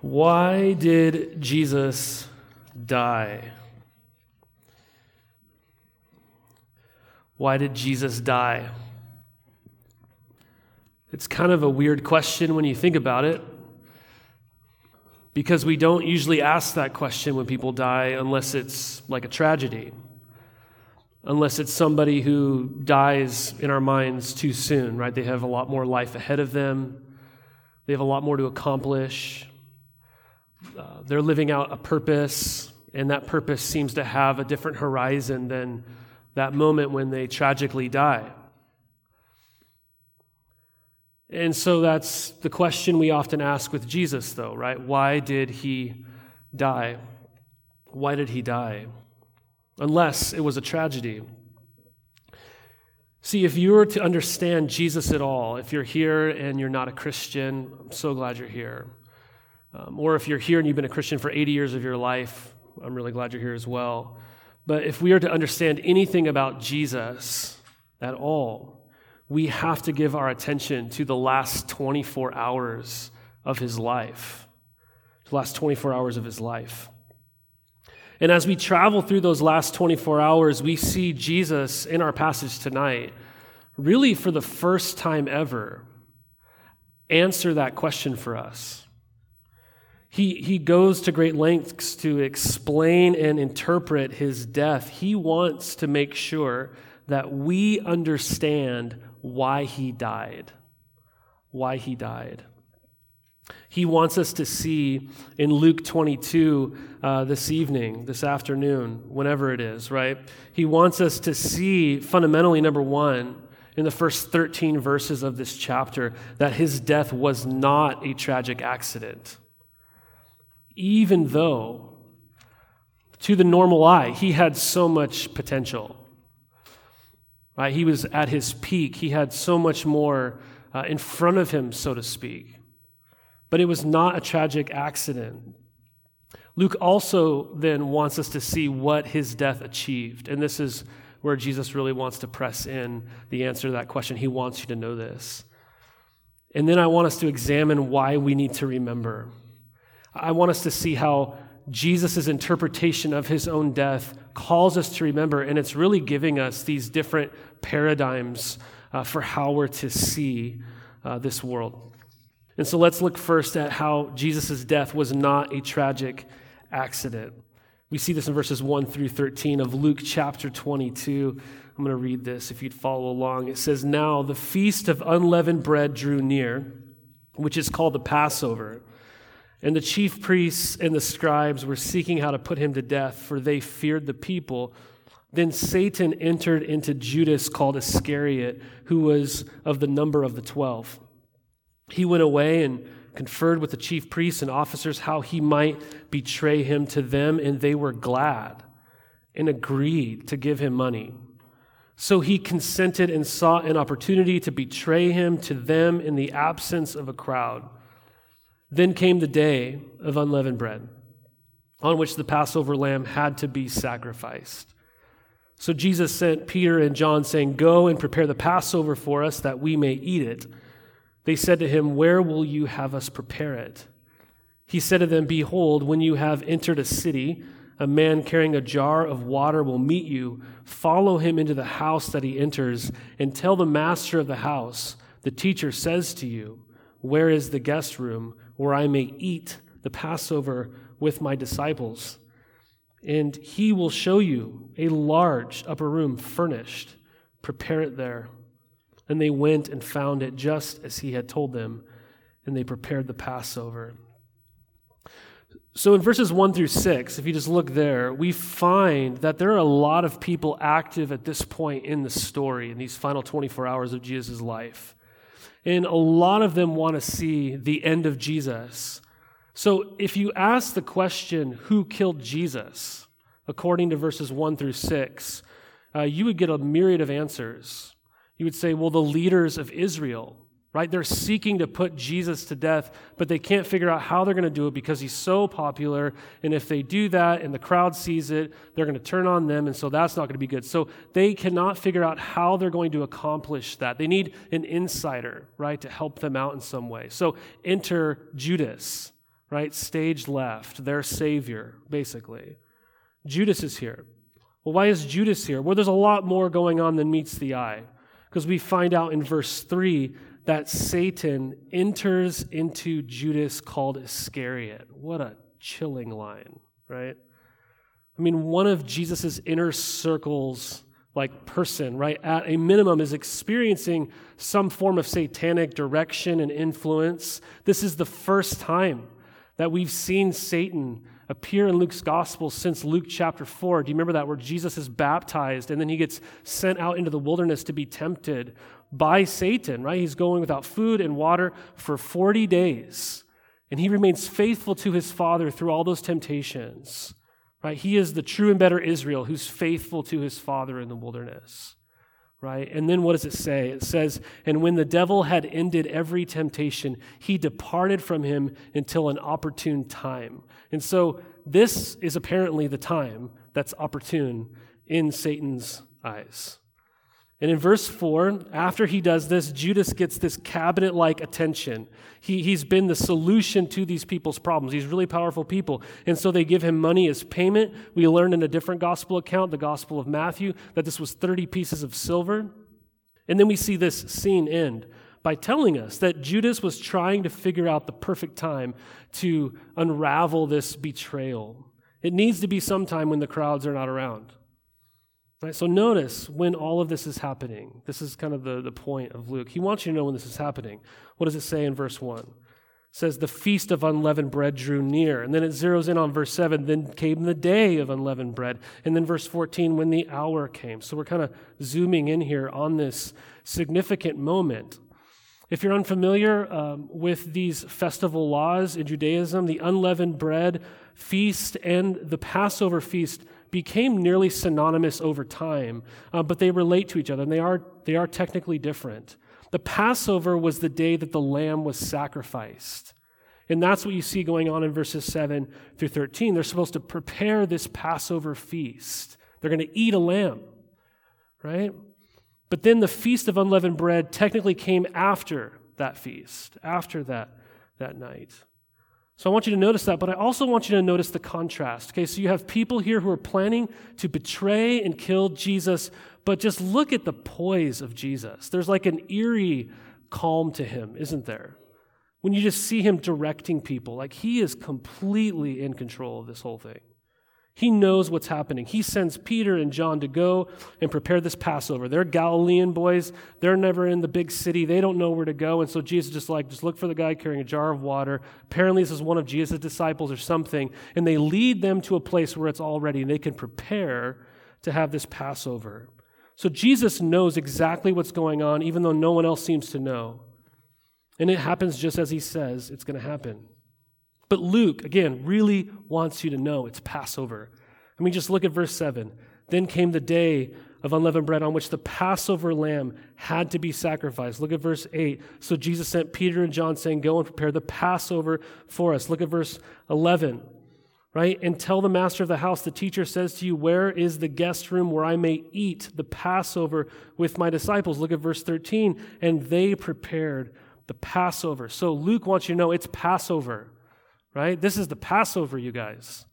Why did Jesus die? Why did Jesus die? It's kind of a weird question when you think about it, because we don't usually ask that question when people die unless it's like a tragedy, unless it's somebody who dies in our minds too soon, right? They have a lot more life ahead of them, they have a lot more to accomplish. Uh, they're living out a purpose, and that purpose seems to have a different horizon than that moment when they tragically die. And so that's the question we often ask with Jesus, though, right? Why did he die? Why did he die? Unless it was a tragedy. See, if you were to understand Jesus at all, if you're here and you're not a Christian, I'm so glad you're here. Um, or if you're here and you've been a Christian for 80 years of your life, I'm really glad you're here as well. But if we are to understand anything about Jesus at all, we have to give our attention to the last 24 hours of his life. The last 24 hours of his life. And as we travel through those last 24 hours, we see Jesus in our passage tonight, really for the first time ever, answer that question for us. He, he goes to great lengths to explain and interpret his death. He wants to make sure that we understand why he died. Why he died. He wants us to see in Luke 22 uh, this evening, this afternoon, whenever it is, right? He wants us to see fundamentally, number one, in the first 13 verses of this chapter, that his death was not a tragic accident even though to the normal eye he had so much potential. Right? He was at his peak, he had so much more uh, in front of him, so to speak. But it was not a tragic accident. Luke also then wants us to see what his death achieved. And this is where Jesus really wants to press in the answer to that question. He wants you to know this. And then I want us to examine why we need to remember. I want us to see how Jesus' interpretation of his own death calls us to remember, and it's really giving us these different paradigms uh, for how we're to see uh, this world. And so let's look first at how Jesus' death was not a tragic accident. We see this in verses 1 through 13 of Luke chapter 22. I'm going to read this if you'd follow along. It says, Now the feast of unleavened bread drew near, which is called the Passover. And the chief priests and the scribes were seeking how to put him to death, for they feared the people. Then Satan entered into Judas, called Iscariot, who was of the number of the twelve. He went away and conferred with the chief priests and officers how he might betray him to them, and they were glad and agreed to give him money. So he consented and sought an opportunity to betray him to them in the absence of a crowd. Then came the day of unleavened bread, on which the Passover lamb had to be sacrificed. So Jesus sent Peter and John, saying, Go and prepare the Passover for us that we may eat it. They said to him, Where will you have us prepare it? He said to them, Behold, when you have entered a city, a man carrying a jar of water will meet you. Follow him into the house that he enters, and tell the master of the house, The teacher says to you, Where is the guest room? Where I may eat the Passover with my disciples. And he will show you a large upper room furnished. Prepare it there. And they went and found it just as he had told them, and they prepared the Passover. So in verses 1 through 6, if you just look there, we find that there are a lot of people active at this point in the story, in these final 24 hours of Jesus' life. And a lot of them want to see the end of Jesus. So if you ask the question, who killed Jesus, according to verses 1 through 6, uh, you would get a myriad of answers. You would say, well, the leaders of Israel right? They're seeking to put Jesus to death, but they can't figure out how they're going to do it because he's so popular. And if they do that and the crowd sees it, they're going to turn on them. And so that's not going to be good. So they cannot figure out how they're going to accomplish that. They need an insider, right, to help them out in some way. So enter Judas, right? Stage left, their savior, basically. Judas is here. Well, why is Judas here? Well, there's a lot more going on than meets the eye. Because we find out in verse 3 that Satan enters into Judas called Iscariot. What a chilling line, right? I mean, one of Jesus' inner circles, like person, right, at a minimum is experiencing some form of satanic direction and influence. This is the first time that we've seen Satan appear in Luke's gospel since Luke chapter 4. Do you remember that? Where Jesus is baptized and then he gets sent out into the wilderness to be tempted by Satan, right? He's going without food and water for 40 days. And he remains faithful to his father through all those temptations. Right? He is the true and better Israel who's faithful to his father in the wilderness. Right? And then what does it say? It says, And when the devil had ended every temptation, he departed from him until an opportune time. And so this is apparently the time that's opportune in Satan's eyes. And in verse 4, after he does this, Judas gets this cabinet like attention. He, he's been the solution to these people's problems. He's really powerful people. And so they give him money as payment. We learn in a different gospel account, the Gospel of Matthew, that this was 30 pieces of silver. And then we see this scene end by telling us that Judas was trying to figure out the perfect time to unravel this betrayal. It needs to be sometime when the crowds are not around. Right, so notice when all of this is happening. This is kind of the, the point of Luke. He wants you to know when this is happening. What does it say in verse 1? It says, The feast of unleavened bread drew near. And then it zeroes in on verse 7. Then came the day of unleavened bread. And then verse 14, when the hour came. So we're kind of zooming in here on this significant moment. If you're unfamiliar um, with these festival laws in Judaism, the unleavened bread feast and the Passover feast became nearly synonymous over time, uh, but they relate to each other and they are, they are technically different. The Passover was the day that the lamb was sacrificed. And that's what you see going on in verses 7 through 13. They're supposed to prepare this Passover feast. They're going to eat a lamb, right? But then the Feast of Unleavened Bread technically came after that feast, after that, that night. So I want you to notice that, but I also want you to notice the contrast. Okay, so you have people here who are planning to betray and kill Jesus, but just look at the poise of Jesus. There's like an eerie calm to him, isn't there? When you just see him directing people, like he is completely in control of this whole thing. He knows what's happening. He sends Peter and John to go and prepare this Passover. They're Galilean boys. They're never in the big city. They don't know where to go. And so Jesus just like, just look for the guy carrying a jar of water. Apparently, this is one of Jesus' disciples or something. And they lead them to a place where it's all ready and they can prepare to have this Passover. So Jesus knows exactly what's going on, even though no one else seems to know. And it happens just as he says it's going to happen. But Luke, again, really wants you to know it's Passover. I mean, just look at verse 7. Then came the day of unleavened bread on which the Passover lamb had to be sacrificed. Look at verse 8. So Jesus sent Peter and John, saying, Go and prepare the Passover for us. Look at verse 11, right? And tell the master of the house, the teacher says to you, Where is the guest room where I may eat the Passover with my disciples? Look at verse 13. And they prepared the Passover. So Luke wants you to know it's Passover right? This is the Passover, you guys,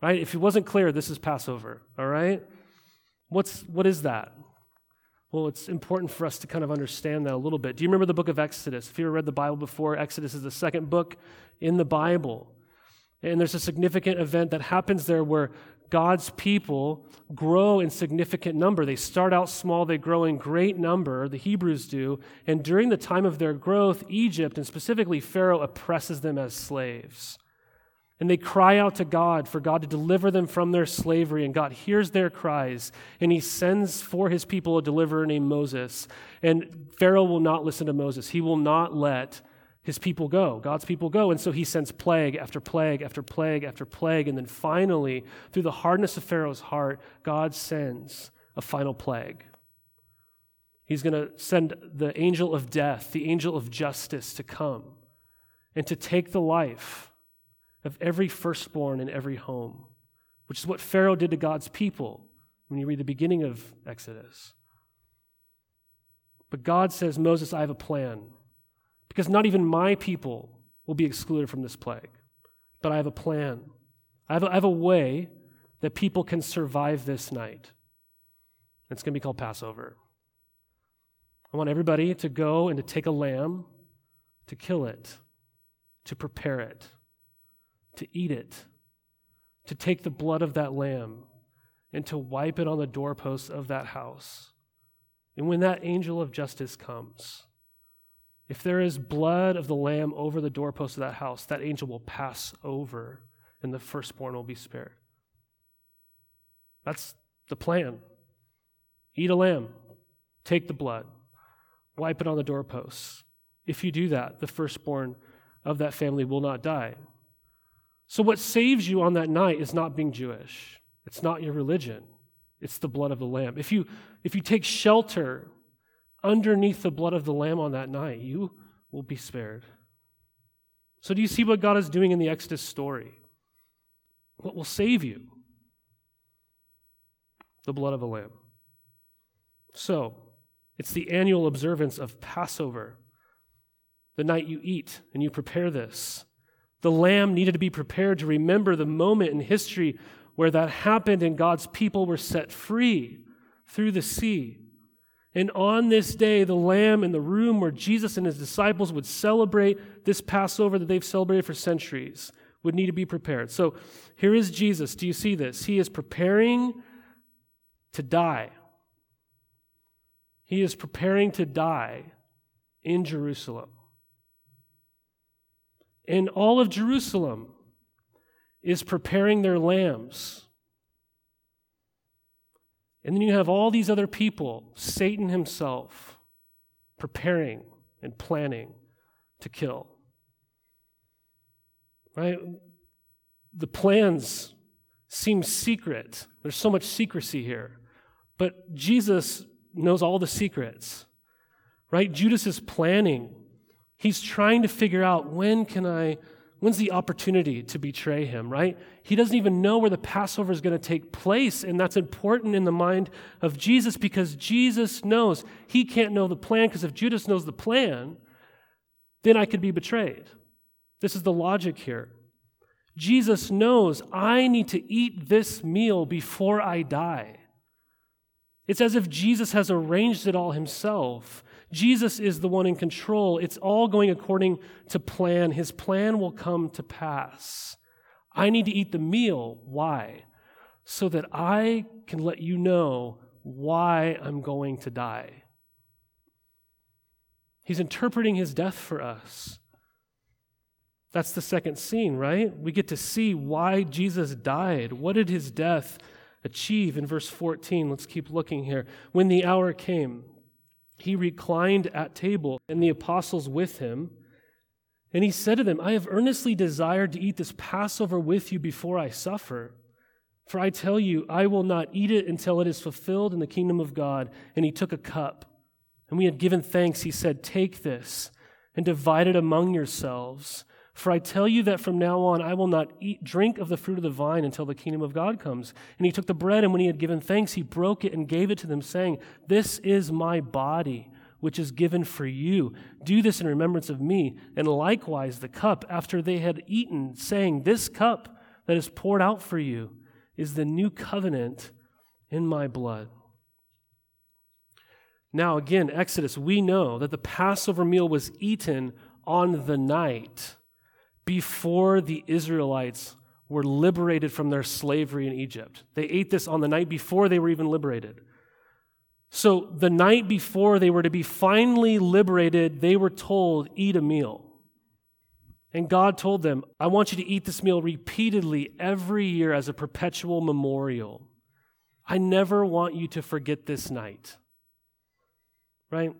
right? If it wasn't clear, this is Passover, all right? What's, what is that? Well, it's important for us to kind of understand that a little bit. Do you remember the book of Exodus? If you ever read the Bible before, Exodus is the second book in the Bible. And there's a significant event that happens there where God's people grow in significant number. They start out small, they grow in great number, the Hebrews do. And during the time of their growth, Egypt, and specifically Pharaoh, oppresses them as slaves. And they cry out to God for God to deliver them from their slavery. And God hears their cries. And he sends for his people a deliverer named Moses. And Pharaoh will not listen to Moses. He will not let his people go, God's people go. And so he sends plague after plague after plague after plague. And then finally, through the hardness of Pharaoh's heart, God sends a final plague. He's going to send the angel of death, the angel of justice, to come and to take the life of every firstborn in every home, which is what Pharaoh did to God's people when you read the beginning of Exodus. But God says, Moses, I have a plan, because not even my people will be excluded from this plague. but I have a plan. I have a, I have a way that people can survive this night. It's going to be called Passover. I want everybody to go and to take a lamb, to kill it, to prepare it, to eat it, to take the blood of that lamb and to wipe it on the doorposts of that house. And when that angel of justice comes, if there is blood of the lamb over the doorpost of that house, that angel will pass over and the firstborn will be spared. That's the plan. Eat a lamb, take the blood, wipe it on the doorposts. If you do that, the firstborn of that family will not die. So, what saves you on that night is not being Jewish, it's not your religion, it's the blood of the Lamb. If you, if you take shelter underneath the blood of the Lamb on that night, you will be spared. So, do you see what God is doing in the Exodus story? What will save you? The blood of a lamb. So, it's the annual observance of Passover, the night you eat and you prepare this. The lamb needed to be prepared to remember the moment in history where that happened and God's people were set free through the sea. And on this day, the lamb in the room where Jesus and his disciples would celebrate this Passover that they've celebrated for centuries would need to be prepared. So here is Jesus. Do you see this? He is preparing to die. He is preparing to die in Jerusalem. And all of Jerusalem is preparing their lambs. And then you have all these other people, Satan himself, preparing and planning to kill. Right? The plans seem secret. There's so much secrecy here. But Jesus knows all the secrets. Right? Judas is planning He's trying to figure out when can I, when's the opportunity to betray him, right? He doesn't even know where the Passover is going to take place. And that's important in the mind of Jesus because Jesus knows he can't know the plan because if Judas knows the plan, then I could be betrayed. This is the logic here. Jesus knows I need to eat this meal before I die. It's as if Jesus has arranged it all himself. Jesus is the one in control. It's all going according to plan. His plan will come to pass. I need to eat the meal. Why? So that I can let you know why I'm going to die. He's interpreting his death for us. That's the second scene, right? We get to see why Jesus died. What did his death achieve in verse 14? Let's keep looking here. When the hour came, he reclined at table, and the apostles with him. And he said to them, I have earnestly desired to eat this Passover with you before I suffer. For I tell you, I will not eat it until it is fulfilled in the kingdom of God. And he took a cup. And we had given thanks. He said, Take this and divide it among yourselves. For I tell you that from now on I will not eat, drink of the fruit of the vine until the kingdom of God comes. And he took the bread, and when he had given thanks, he broke it and gave it to them, saying, This is my body, which is given for you. Do this in remembrance of me. And likewise the cup, after they had eaten, saying, This cup that is poured out for you is the new covenant in my blood. Now, again, Exodus, we know that the Passover meal was eaten on the night before the Israelites were liberated from their slavery in Egypt. They ate this on the night before they were even liberated. So, the night before they were to be finally liberated, they were told, Eat a meal. And God told them, I want you to eat this meal repeatedly every year as a perpetual memorial. I never want you to forget this night. Right?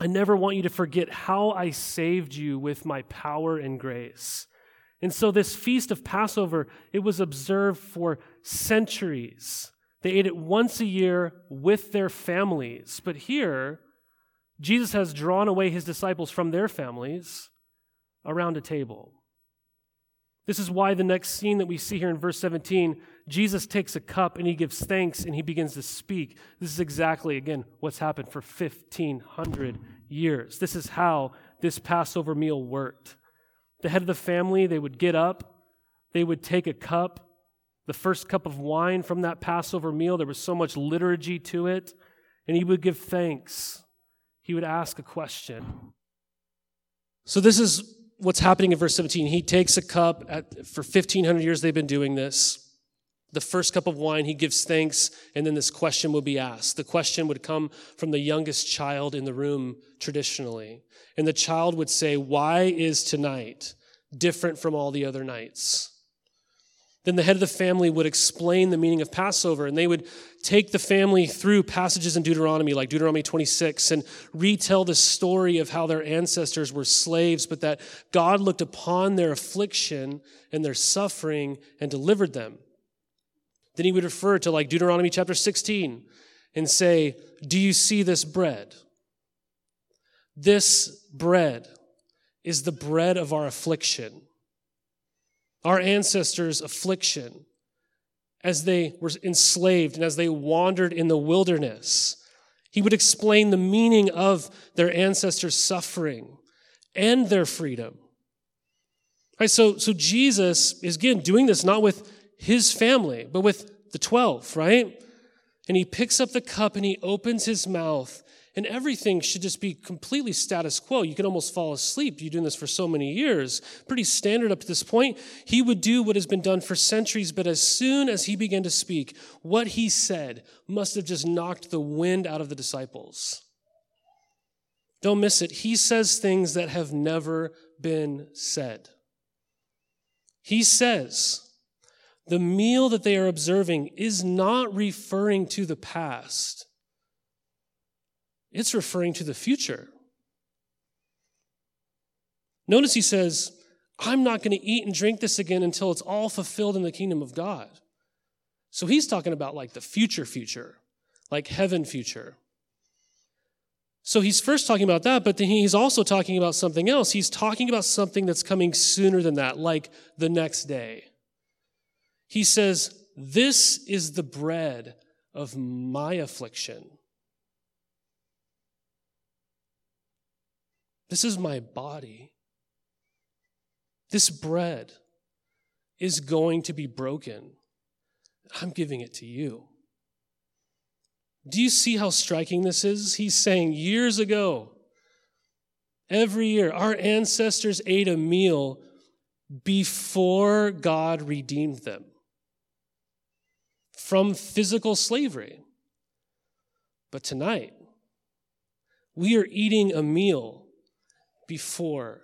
I never want you to forget how I saved you with my power and grace. And so, this feast of Passover, it was observed for centuries. They ate it once a year with their families. But here, Jesus has drawn away his disciples from their families around a table. This is why the next scene that we see here in verse 17, Jesus takes a cup and he gives thanks and he begins to speak. This is exactly, again, what's happened for 1,500 years. This is how this Passover meal worked. The head of the family, they would get up, they would take a cup, the first cup of wine from that Passover meal. There was so much liturgy to it. And he would give thanks. He would ask a question. So, this is what's happening in verse 17. He takes a cup. At, for 1,500 years, they've been doing this. The first cup of wine, he gives thanks, and then this question will be asked. The question would come from the youngest child in the room traditionally. And the child would say, Why is tonight different from all the other nights? Then the head of the family would explain the meaning of Passover, and they would take the family through passages in Deuteronomy, like Deuteronomy 26, and retell the story of how their ancestors were slaves, but that God looked upon their affliction and their suffering and delivered them. Then he would refer to like Deuteronomy chapter 16 and say, Do you see this bread? This bread is the bread of our affliction our ancestors' affliction as they were enslaved and as they wandered in the wilderness. He would explain the meaning of their ancestors' suffering and their freedom. So, so Jesus is again doing this not with his family, but with the 12, right? And he picks up the cup and he opens his mouth and everything should just be completely status quo. You could almost fall asleep. You're doing this for so many years. Pretty standard up to this point. He would do what has been done for centuries, but as soon as he began to speak, what he said must have just knocked the wind out of the disciples. Don't miss it. He says things that have never been said. He says, the meal that they are observing is not referring to the past. It's referring to the future. Notice he says, I'm not going to eat and drink this again until it's all fulfilled in the kingdom of God. So he's talking about like the future future, like heaven future. So he's first talking about that, but then he's also talking about something else. He's talking about something that's coming sooner than that, like the next day. He says, This is the bread of my affliction. This is my body. This bread is going to be broken. I'm giving it to you. Do you see how striking this is? He's saying years ago, every year, our ancestors ate a meal before God redeemed them from physical slavery. But tonight, we are eating a meal before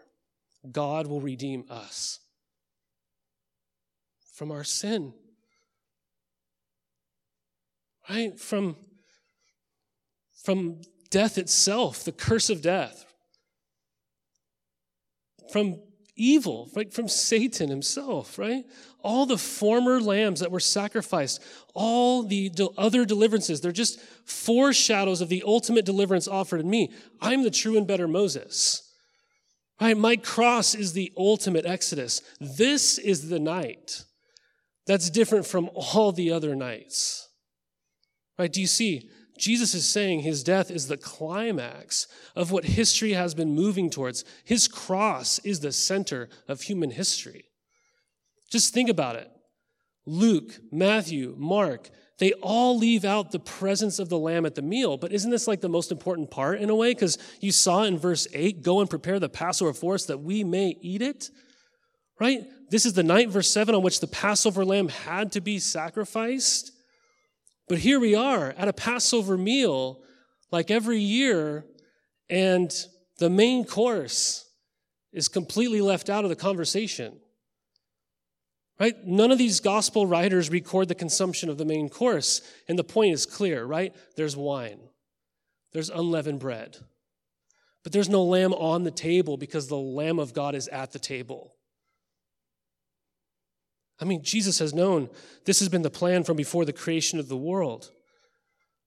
God will redeem us from our sin. Right? From, from death itself, the curse of death. From evil, right? From Satan himself, right? All the former lambs that were sacrificed, all the other deliverances, they're just foreshadows of the ultimate deliverance offered in me. I'm the true and better Moses. Right? My cross is the ultimate exodus. This is the night that's different from all the other nights. Right? Do you see? Jesus is saying his death is the climax of what history has been moving towards. His cross is the center of human history. Just think about it. Luke, Matthew, Mark, they all leave out the presence of the lamb at the meal. But isn't this like the most important part in a way? Because you saw in verse 8, go and prepare the Passover for us that we may eat it. Right? This is the night, verse 7, on which the Passover lamb had to be sacrificed. But here we are at a Passover meal, like every year, and the main course is completely left out of the conversation. Right? None of these gospel writers record the consumption of the main course. And the point is clear, right? There's wine, there's unleavened bread. But there's no lamb on the table because the Lamb of God is at the table. I mean, Jesus has known this has been the plan from before the creation of the world.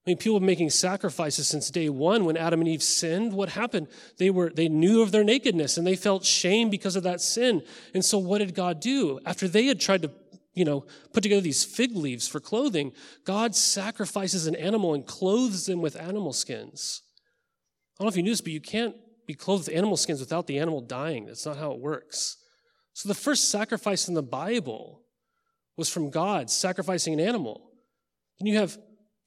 Mean, people making sacrifices since day one. When Adam and Eve sinned, what happened? They were they knew of their nakedness and they felt shame because of that sin. And so, what did God do after they had tried to, you know, put together these fig leaves for clothing? God sacrifices an animal and clothes them with animal skins. I don't know if you knew this, but you can't be clothed with animal skins without the animal dying. That's not how it works. So the first sacrifice in the Bible was from God, sacrificing an animal. And you have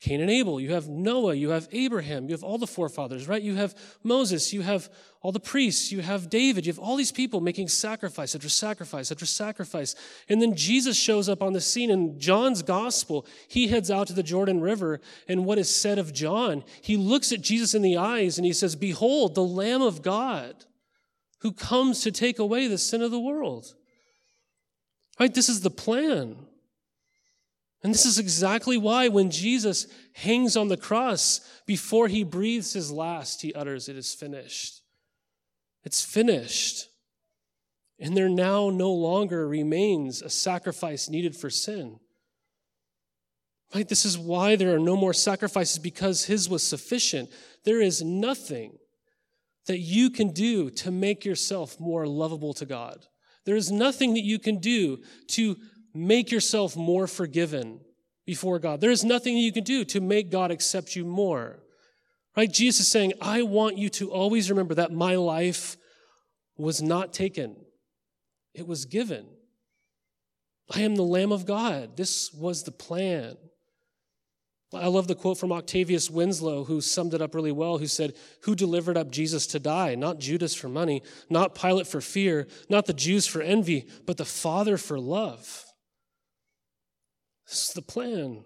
Cain and Abel, you have Noah, you have Abraham, you have all the forefathers, right? You have Moses, you have all the priests, you have David, you have all these people making sacrifice after sacrifice after sacrifice. And then Jesus shows up on the scene in John's gospel. He heads out to the Jordan River, and what is said of John? He looks at Jesus in the eyes and he says, Behold, the Lamb of God who comes to take away the sin of the world. Right? This is the plan. And this is exactly why when Jesus hangs on the cross, before he breathes his last, he utters, It is finished. It's finished. And there now no longer remains a sacrifice needed for sin. Right? This is why there are no more sacrifices because his was sufficient. There is nothing that you can do to make yourself more lovable to God. There is nothing that you can do to make yourself more forgiven before God. There is nothing you can do to make God accept you more. Right? Jesus is saying, I want you to always remember that my life was not taken, it was given. I am the Lamb of God. This was the plan. I love the quote from Octavius Winslow, who summed it up really well, who said, Who delivered up Jesus to die? Not Judas for money, not Pilate for fear, not the Jews for envy, but the Father for love. This is the plan.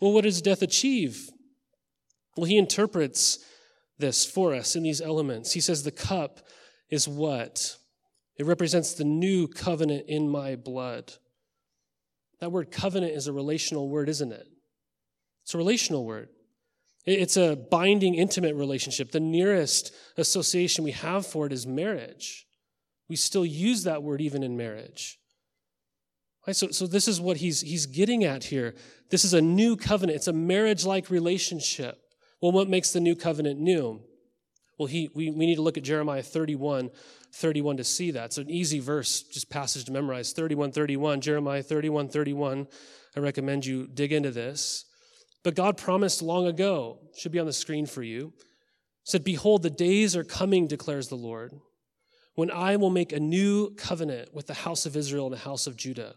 Well, what does death achieve? Well, he interprets this for us in these elements. He says the cup is what? It represents the new covenant in my blood. That word covenant is a relational word, isn't it? It's a relational word. It's a binding, intimate relationship. The nearest association we have for it is marriage. We still use that word even in marriage. Right? So, so this is what he's, he's getting at here. This is a new covenant. It's a marriage-like relationship. Well, what makes the new covenant new? Well, he, we, we need to look at Jeremiah 31, 31 to see that. It's an easy verse, just passage to memorize. 31, 31, Jeremiah 31, 31. I recommend you dig into this. But God promised long ago, should be on the screen for you, said, Behold, the days are coming, declares the Lord, when I will make a new covenant with the house of Israel and the house of Judah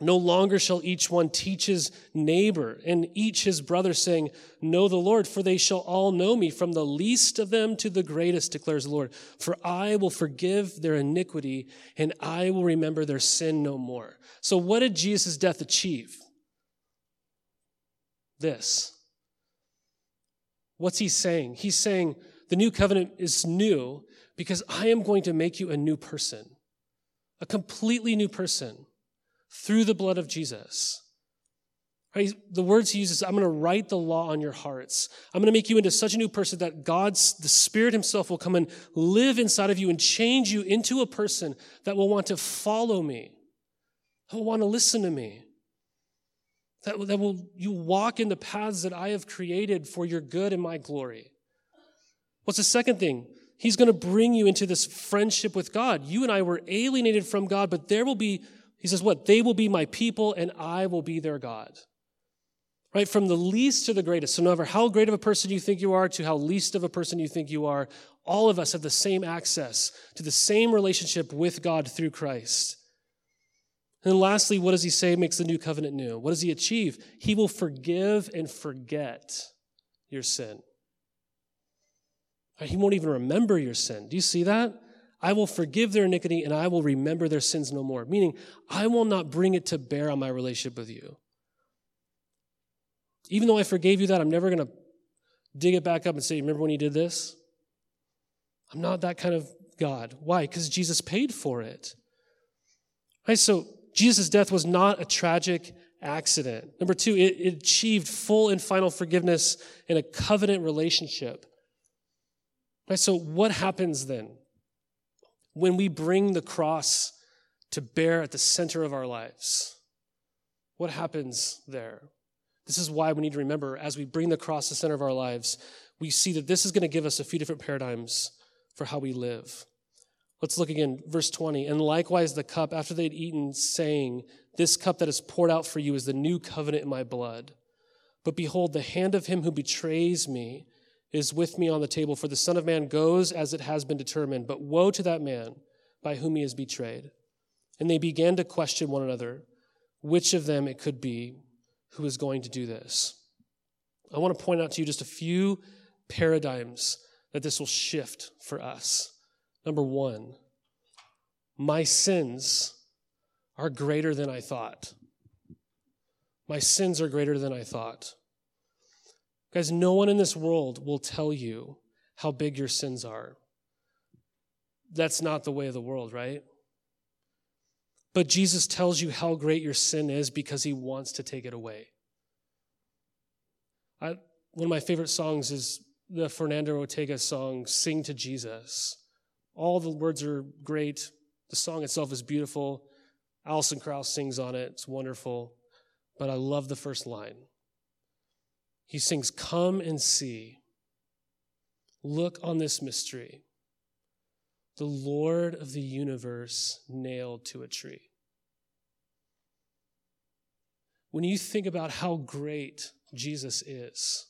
No longer shall each one teach his neighbor and each his brother, saying, Know the Lord, for they shall all know me, from the least of them to the greatest, declares the Lord. For I will forgive their iniquity, and I will remember their sin no more. So, what did Jesus' death achieve? This. What's he saying? He's saying, The new covenant is new because I am going to make you a new person, a completely new person through the blood of Jesus. Right? The words he uses, I'm going to write the law on your hearts. I'm going to make you into such a new person that God's, the Spirit Himself will come and live inside of you and change you into a person that will want to follow me, that will want to listen to me, that, that will you walk in the paths that I have created for your good and my glory. What's the second thing? He's going to bring you into this friendship with God. You and I were alienated from God, but there will be he says, What? They will be my people and I will be their God. Right? From the least to the greatest. So, no matter how great of a person you think you are to how least of a person you think you are, all of us have the same access to the same relationship with God through Christ. And then lastly, what does he say makes the new covenant new? What does he achieve? He will forgive and forget your sin. He won't even remember your sin. Do you see that? I will forgive their iniquity and I will remember their sins no more. Meaning, I will not bring it to bear on my relationship with you. Even though I forgave you that, I'm never going to dig it back up and say, Remember when you did this? I'm not that kind of God. Why? Because Jesus paid for it. Right, so Jesus' death was not a tragic accident. Number two, it, it achieved full and final forgiveness in a covenant relationship. Right, so what happens then? When we bring the cross to bear at the center of our lives. What happens there? This is why we need to remember as we bring the cross to the center of our lives, we see that this is going to give us a few different paradigms for how we live. Let's look again, verse 20. And likewise, the cup, after they'd eaten, saying, This cup that is poured out for you is the new covenant in my blood. But behold, the hand of him who betrays me is with me on the table, for the Son of Man goes as it has been determined. But woe to that man by whom he is betrayed. And they began to question one another which of them it could be who is going to do this. I want to point out to you just a few paradigms that this will shift for us. Number one, my sins are greater than I thought. My sins are greater than I thought. Guys, no one in this world will tell you how big your sins are. That's not the way of the world, right? But Jesus tells you how great your sin is because he wants to take it away. I, one of my favorite songs is the Fernando Ortega song, Sing to Jesus. All the words are great. The song itself is beautiful. Alison Krauss sings on it. It's wonderful. But I love the first line. He sings, Come and see. Look on this mystery. The Lord of the universe nailed to a tree. When you think about how great Jesus is,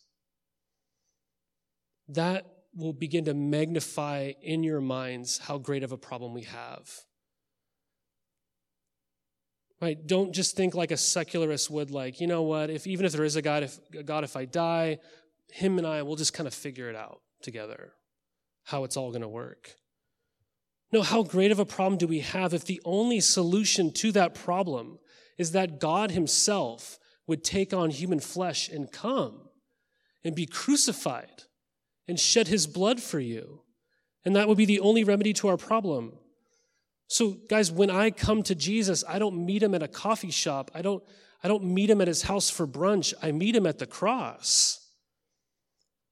that will begin to magnify in your minds how great of a problem we have. Right? Don't just think like a secularist would like, you know what, if even if there is a God, if God, if I die, him and I will just kind of figure it out together, how it's all gonna work. No, how great of a problem do we have if the only solution to that problem is that God Himself would take on human flesh and come and be crucified and shed his blood for you. And that would be the only remedy to our problem. So, guys, when I come to Jesus, I don't meet him at a coffee shop. I don't, I don't meet him at his house for brunch. I meet him at the cross.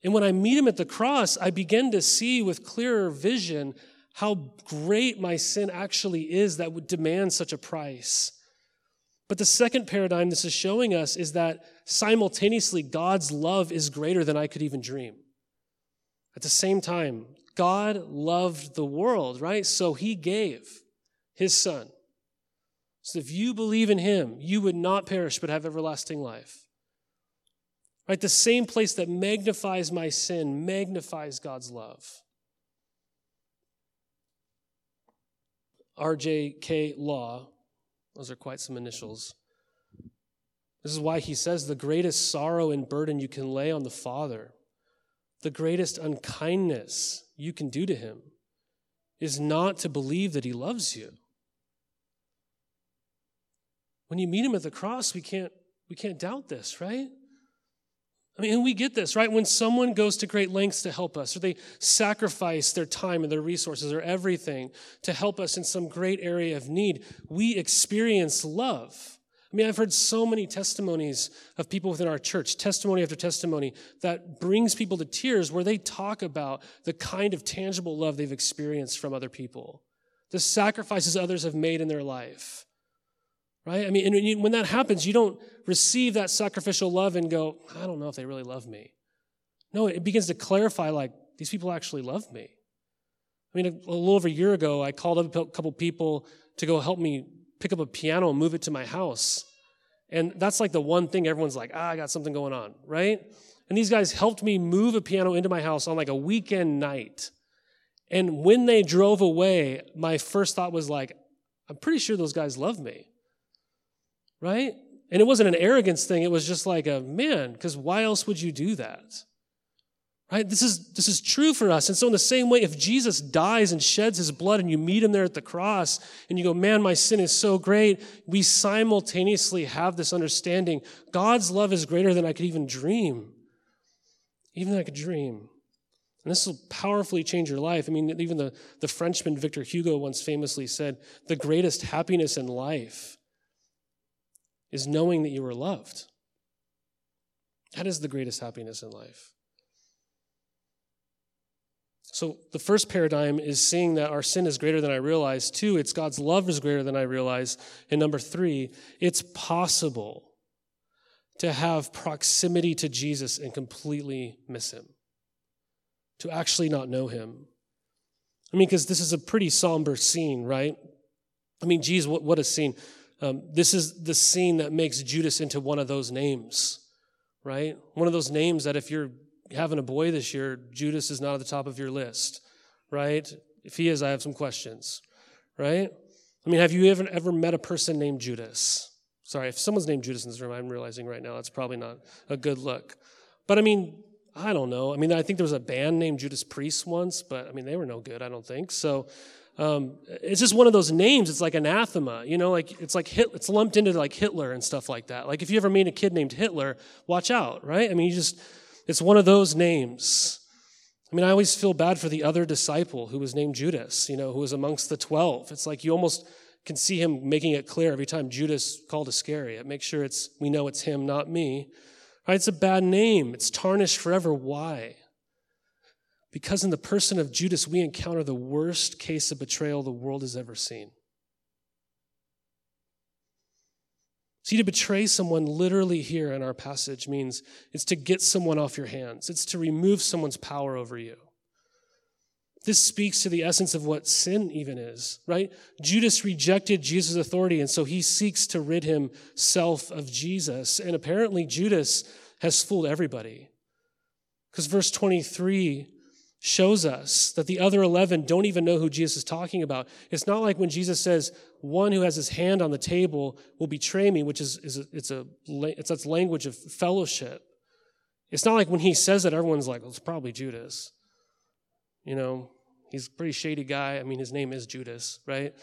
And when I meet him at the cross, I begin to see with clearer vision how great my sin actually is that would demand such a price. But the second paradigm this is showing us is that simultaneously, God's love is greater than I could even dream. At the same time, God loved the world, right? So he gave his son. So if you believe in him, you would not perish but have everlasting life. Right? The same place that magnifies my sin magnifies God's love. RJK Law, those are quite some initials. This is why he says the greatest sorrow and burden you can lay on the Father the greatest unkindness you can do to him is not to believe that he loves you. When you meet him at the cross, we can't, we can't doubt this, right? I mean, and we get this, right? When someone goes to great lengths to help us, or they sacrifice their time and their resources or everything to help us in some great area of need, we experience love. I mean, I've heard so many testimonies of people within our church, testimony after testimony, that brings people to tears where they talk about the kind of tangible love they've experienced from other people, the sacrifices others have made in their life. Right? I mean, and when that happens, you don't receive that sacrificial love and go, I don't know if they really love me. No, it begins to clarify like, these people actually love me. I mean, a, a little over a year ago, I called up a couple people to go help me pick up a piano and move it to my house. And that's like the one thing everyone's like, ah, I got something going on, right? And these guys helped me move a piano into my house on like a weekend night. And when they drove away, my first thought was like, I'm pretty sure those guys love me, right? And it wasn't an arrogance thing. It was just like a man, because why else would you do that? Right? This is, this is true for us. And so, in the same way, if Jesus dies and sheds his blood and you meet him there at the cross and you go, man, my sin is so great, we simultaneously have this understanding God's love is greater than I could even dream. Even than I could dream. And this will powerfully change your life. I mean, even the, the Frenchman Victor Hugo once famously said, the greatest happiness in life is knowing that you are loved. That is the greatest happiness in life. So the first paradigm is seeing that our sin is greater than I realize. Two, it's God's love is greater than I realize. And number three, it's possible to have proximity to Jesus and completely miss him, to actually not know him. I mean, because this is a pretty somber scene, right? I mean, geez, what, what a scene. Um, this is the scene that makes Judas into one of those names, right? One of those names that if you're having a boy this year, Judas is not at the top of your list, right? If he is, I have some questions, right? I mean, have you ever, ever met a person named Judas? Sorry, if someone's named Judas in this room, I'm realizing right now that's probably not a good look. But I mean, I don't know. I mean, I think there was a band named Judas Priest once, but I mean, they were no good, I don't think. So um, it's just one of those names. It's like anathema, you know, like it's like Hit, it's lumped into like Hitler and stuff like that. Like if you ever meet a kid named Hitler, watch out, right? I mean, you just, it's one of those names. I mean, I always feel bad for the other disciple who was named Judas, you know, who was amongst the 12. It's like you almost can see him making it clear every time Judas called Iscariot. Make sure it's, we know it's him, not me. Right? It's a bad name. It's tarnished forever. Why? Because in the person of Judas, we encounter the worst case of betrayal the world has ever seen. See, to betray someone literally here in our passage means it's to get someone off your hands, it's to remove someone's power over you. This speaks to the essence of what sin even is, right? Judas rejected Jesus' authority, and so he seeks to rid himself of Jesus. And apparently, Judas has fooled everybody. Because verse 23 shows us that the other 11 don't even know who Jesus is talking about. It's not like when Jesus says, one who has his hand on the table will betray me, which is, is a, it's a, it's that's language of fellowship. It's not like when he says that, everyone's like, well, it's probably Judas. You know, he's a pretty shady guy. I mean, his name is Judas, right?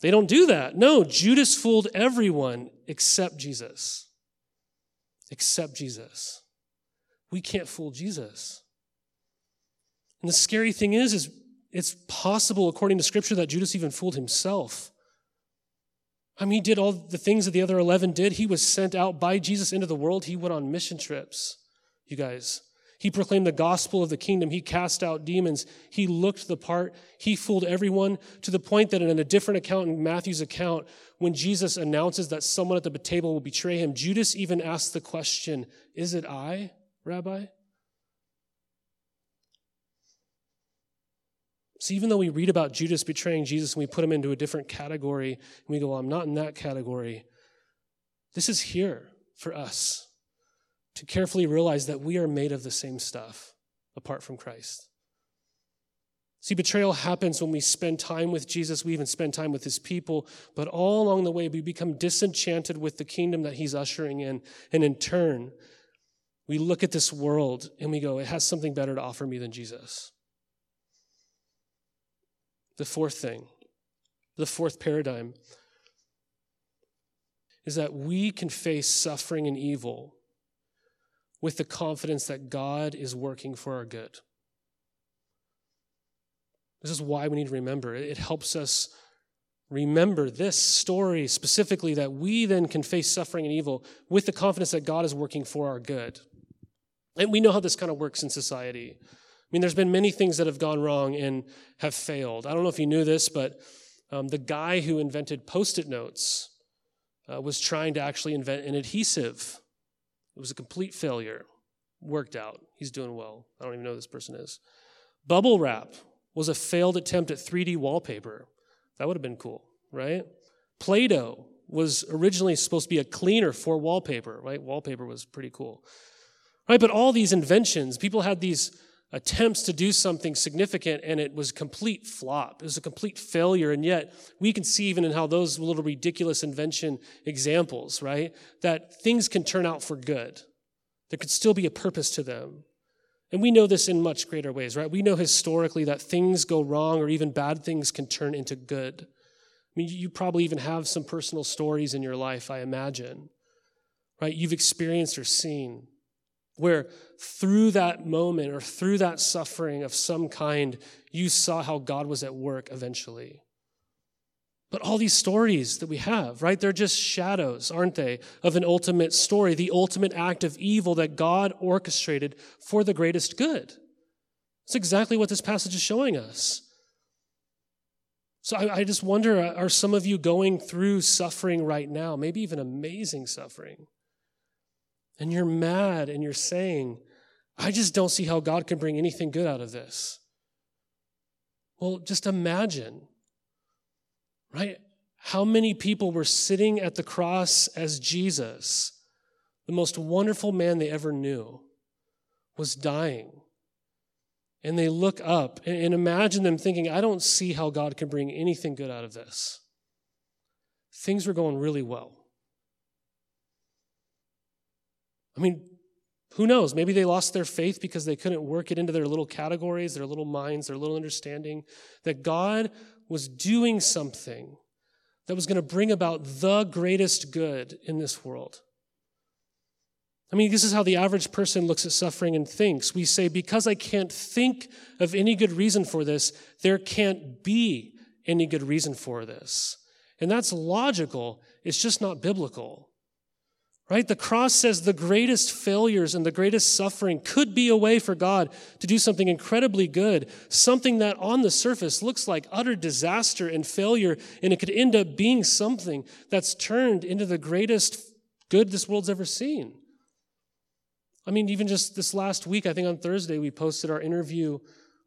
They don't do that. No, Judas fooled everyone except Jesus. Except Jesus. We can't fool Jesus. And the scary thing is, is it's possible, according to Scripture, that Judas even fooled himself. I mean, he did all the things that the other 11 did. He was sent out by Jesus into the world. He went on mission trips, you guys. He proclaimed the gospel of the kingdom. He cast out demons. He looked the part. He fooled everyone to the point that in a different account, in Matthew's account, when Jesus announces that someone at the table will betray him, Judas even asked the question, Is it I, Rabbi? So even though we read about Judas betraying Jesus and we put him into a different category, and we go, well, I'm not in that category, this is here for us to carefully realize that we are made of the same stuff apart from Christ. See, betrayal happens when we spend time with Jesus. We even spend time with his people. But all along the way, we become disenchanted with the kingdom that he's ushering in. And in turn, we look at this world and we go, it has something better to offer me than Jesus. The fourth thing, the fourth paradigm, is that we can face suffering and evil with the confidence that God is working for our good. This is why we need to remember. It helps us remember this story specifically that we then can face suffering and evil with the confidence that God is working for our good. And we know how this kind of works in society. I mean, there's been many things that have gone wrong and have failed. I don't know if you knew this, but um, the guy who invented post it notes uh, was trying to actually invent an adhesive it was a complete failure. Worked out. He's doing well. I don't even know who this person is. Bubble wrap was a failed attempt at 3D wallpaper. That would have been cool, right? Play Doh was originally supposed to be a cleaner for wallpaper, right? Wallpaper was pretty cool, right? But all these inventions, people had these attempts to do something significant and it was a complete flop. It was a complete failure. And yet we can see even in how those little ridiculous invention examples, right? That things can turn out for good. There could still be a purpose to them. And we know this in much greater ways, right? We know historically that things go wrong or even bad things can turn into good. I mean, you probably even have some personal stories in your life, I imagine, right? You've experienced or seen where through that moment or through that suffering of some kind, you saw how God was at work eventually. But all these stories that we have, right, they're just shadows, aren't they, of an ultimate story, the ultimate act of evil that God orchestrated for the greatest good. That's exactly what this passage is showing us. So I, I just wonder are some of you going through suffering right now, maybe even amazing suffering? And you're mad and you're saying, I just don't see how God can bring anything good out of this. Well, just imagine, right? How many people were sitting at the cross as Jesus, the most wonderful man they ever knew, was dying. And they look up and imagine them thinking, I don't see how God can bring anything good out of this. Things were going really well. I mean, who knows? Maybe they lost their faith because they couldn't work it into their little categories, their little minds, their little understanding that God was doing something that was going to bring about the greatest good in this world. I mean, this is how the average person looks at suffering and thinks. We say, because I can't think of any good reason for this, there can't be any good reason for this. And that's logical, it's just not biblical. Right? The cross says the greatest failures and the greatest suffering could be a way for God to do something incredibly good, something that on the surface looks like utter disaster and failure, and it could end up being something that's turned into the greatest good this world's ever seen. I mean, even just this last week, I think on Thursday, we posted our interview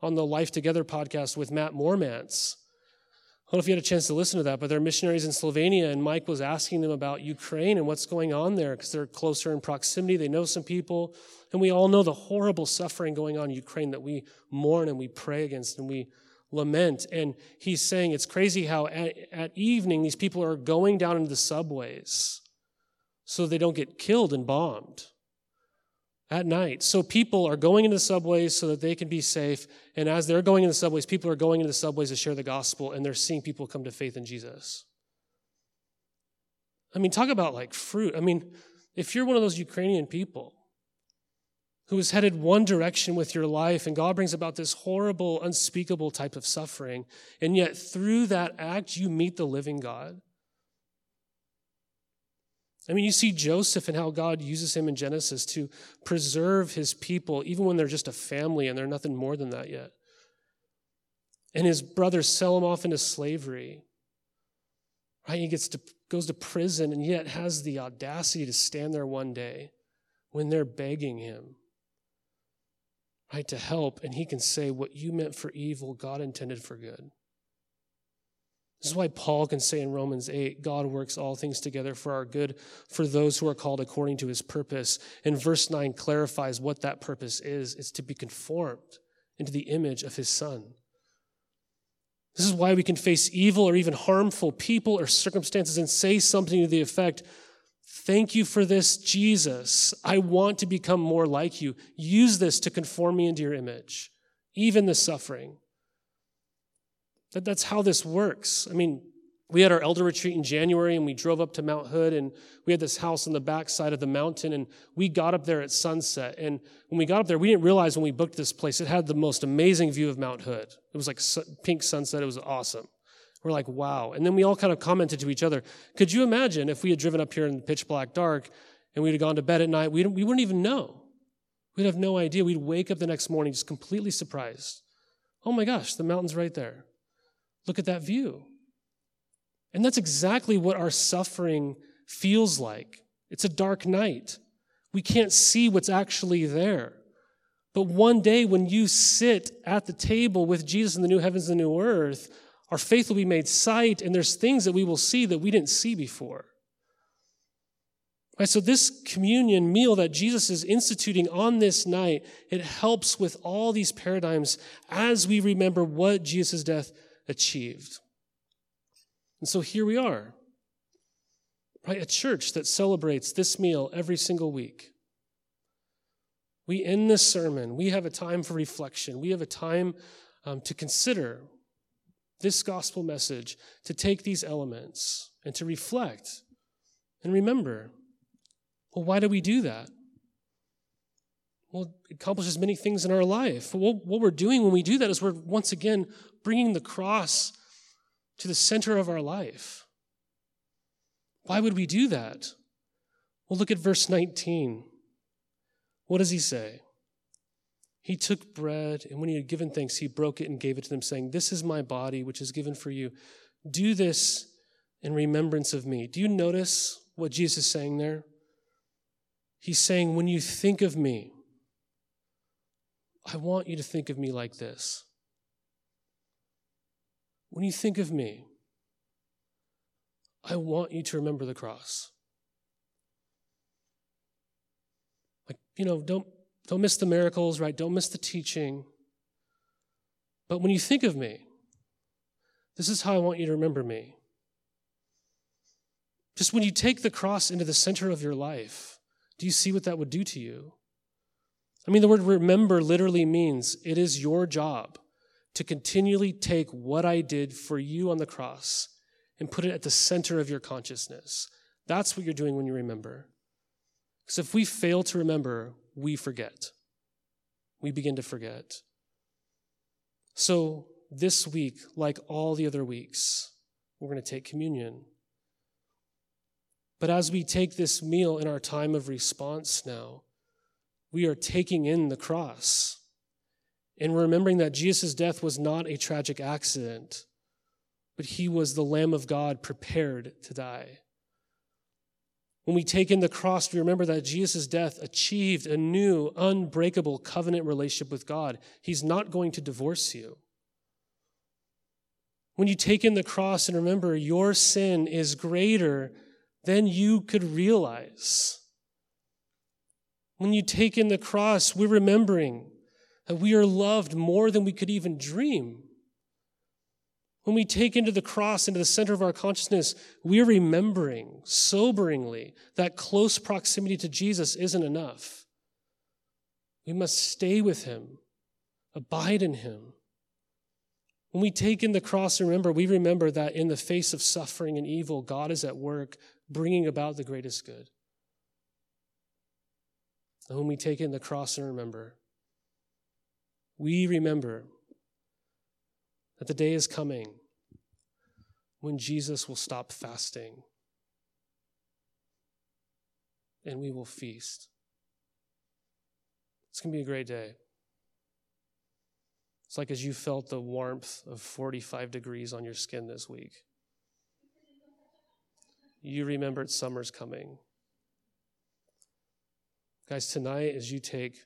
on the Life Together podcast with Matt Mormantz. I don't know if you had a chance to listen to that, but they're missionaries in Slovenia, and Mike was asking them about Ukraine and what's going on there because they're closer in proximity. They know some people, and we all know the horrible suffering going on in Ukraine that we mourn and we pray against and we lament. And he's saying it's crazy how at, at evening these people are going down into the subways so they don't get killed and bombed at night. So people are going into the subways so that they can be safe. And as they're going into the subways, people are going into the subways to share the gospel and they're seeing people come to faith in Jesus. I mean, talk about like fruit. I mean, if you're one of those Ukrainian people who is headed one direction with your life and God brings about this horrible, unspeakable type of suffering, and yet through that act, you meet the living God I mean, you see Joseph and how God uses him in Genesis to preserve his people, even when they're just a family and they're nothing more than that yet. And his brothers sell him off into slavery. Right? He gets to, goes to prison and yet has the audacity to stand there one day when they're begging him, right, to help. And he can say, What you meant for evil, God intended for good. This is why Paul can say in Romans 8, God works all things together for our good for those who are called according to his purpose. And verse 9 clarifies what that purpose is it's to be conformed into the image of his son. This is why we can face evil or even harmful people or circumstances and say something to the effect, Thank you for this, Jesus. I want to become more like you. Use this to conform me into your image, even the suffering. That, that's how this works. I mean, we had our elder retreat in January and we drove up to Mount Hood and we had this house on the backside of the mountain and we got up there at sunset. And when we got up there, we didn't realize when we booked this place, it had the most amazing view of Mount Hood. It was like pink sunset. It was awesome. We're like, wow. And then we all kind of commented to each other, could you imagine if we had driven up here in pitch black dark and we'd have gone to bed at night? We, we wouldn't even know. We'd have no idea. We'd wake up the next morning just completely surprised. Oh my gosh, the mountain's right there. Look at that view. And that's exactly what our suffering feels like. It's a dark night. We can't see what's actually there. But one day, when you sit at the table with Jesus in the new heavens and the new earth, our faith will be made sight, and there's things that we will see that we didn't see before. Right, so this communion meal that Jesus is instituting on this night, it helps with all these paradigms as we remember what Jesus' death achieved. And so here we are, right? A church that celebrates this meal every single week. We end this sermon, we have a time for reflection, we have a time um, to consider this gospel message, to take these elements and to reflect and remember well, why do we do that? Well, accomplishes many things in our life. What we're doing when we do that is we're once again bringing the cross to the center of our life. Why would we do that? Well, look at verse 19. What does he say? He took bread, and when he had given thanks, he broke it and gave it to them, saying, This is my body, which is given for you. Do this in remembrance of me. Do you notice what Jesus is saying there? He's saying, when you think of me, I want you to think of me like this. When you think of me, I want you to remember the cross. Like, you know, don't, don't miss the miracles, right? Don't miss the teaching. But when you think of me, this is how I want you to remember me. Just when you take the cross into the center of your life, do you see what that would do to you? I mean, the word remember literally means it is your job to continually take what I did for you on the cross and put it at the center of your consciousness. That's what you're doing when you remember. Because if we fail to remember, we forget. We begin to forget. So, this week, like all the other weeks, we're going to take communion. But as we take this meal in our time of response now, we are taking in the cross and remembering that Jesus' death was not a tragic accident, but he was the Lamb of God prepared to die. When we take in the cross, we remember that Jesus' death achieved a new, unbreakable covenant relationship with God. He's not going to divorce you. When you take in the cross and remember your sin is greater than you could realize. When you take in the cross, we're remembering that we are loved more than we could even dream. When we take into the cross, into the center of our consciousness, we're remembering soberingly that close proximity to Jesus isn't enough. We must stay with him, abide in him. When we take in the cross and remember, we remember that in the face of suffering and evil, God is at work bringing about the greatest good. When we take in the cross and remember, we remember that the day is coming when Jesus will stop fasting and we will feast. It's going to be a great day. It's like as you felt the warmth of 45 degrees on your skin this week you remembered summer's coming. Guys, tonight, as you take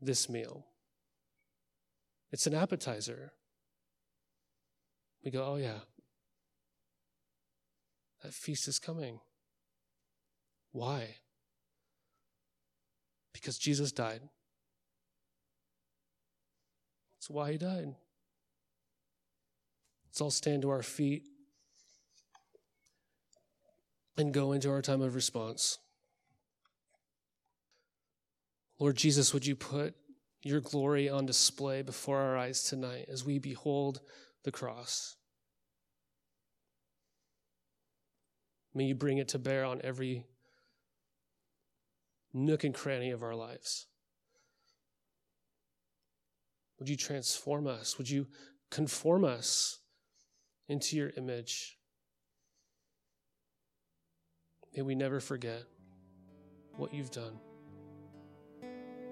this meal, it's an appetizer. We go, oh, yeah, that feast is coming. Why? Because Jesus died. That's why he died. Let's all stand to our feet and go into our time of response. Lord Jesus, would you put your glory on display before our eyes tonight as we behold the cross? May you bring it to bear on every nook and cranny of our lives. Would you transform us? Would you conform us into your image? May we never forget what you've done.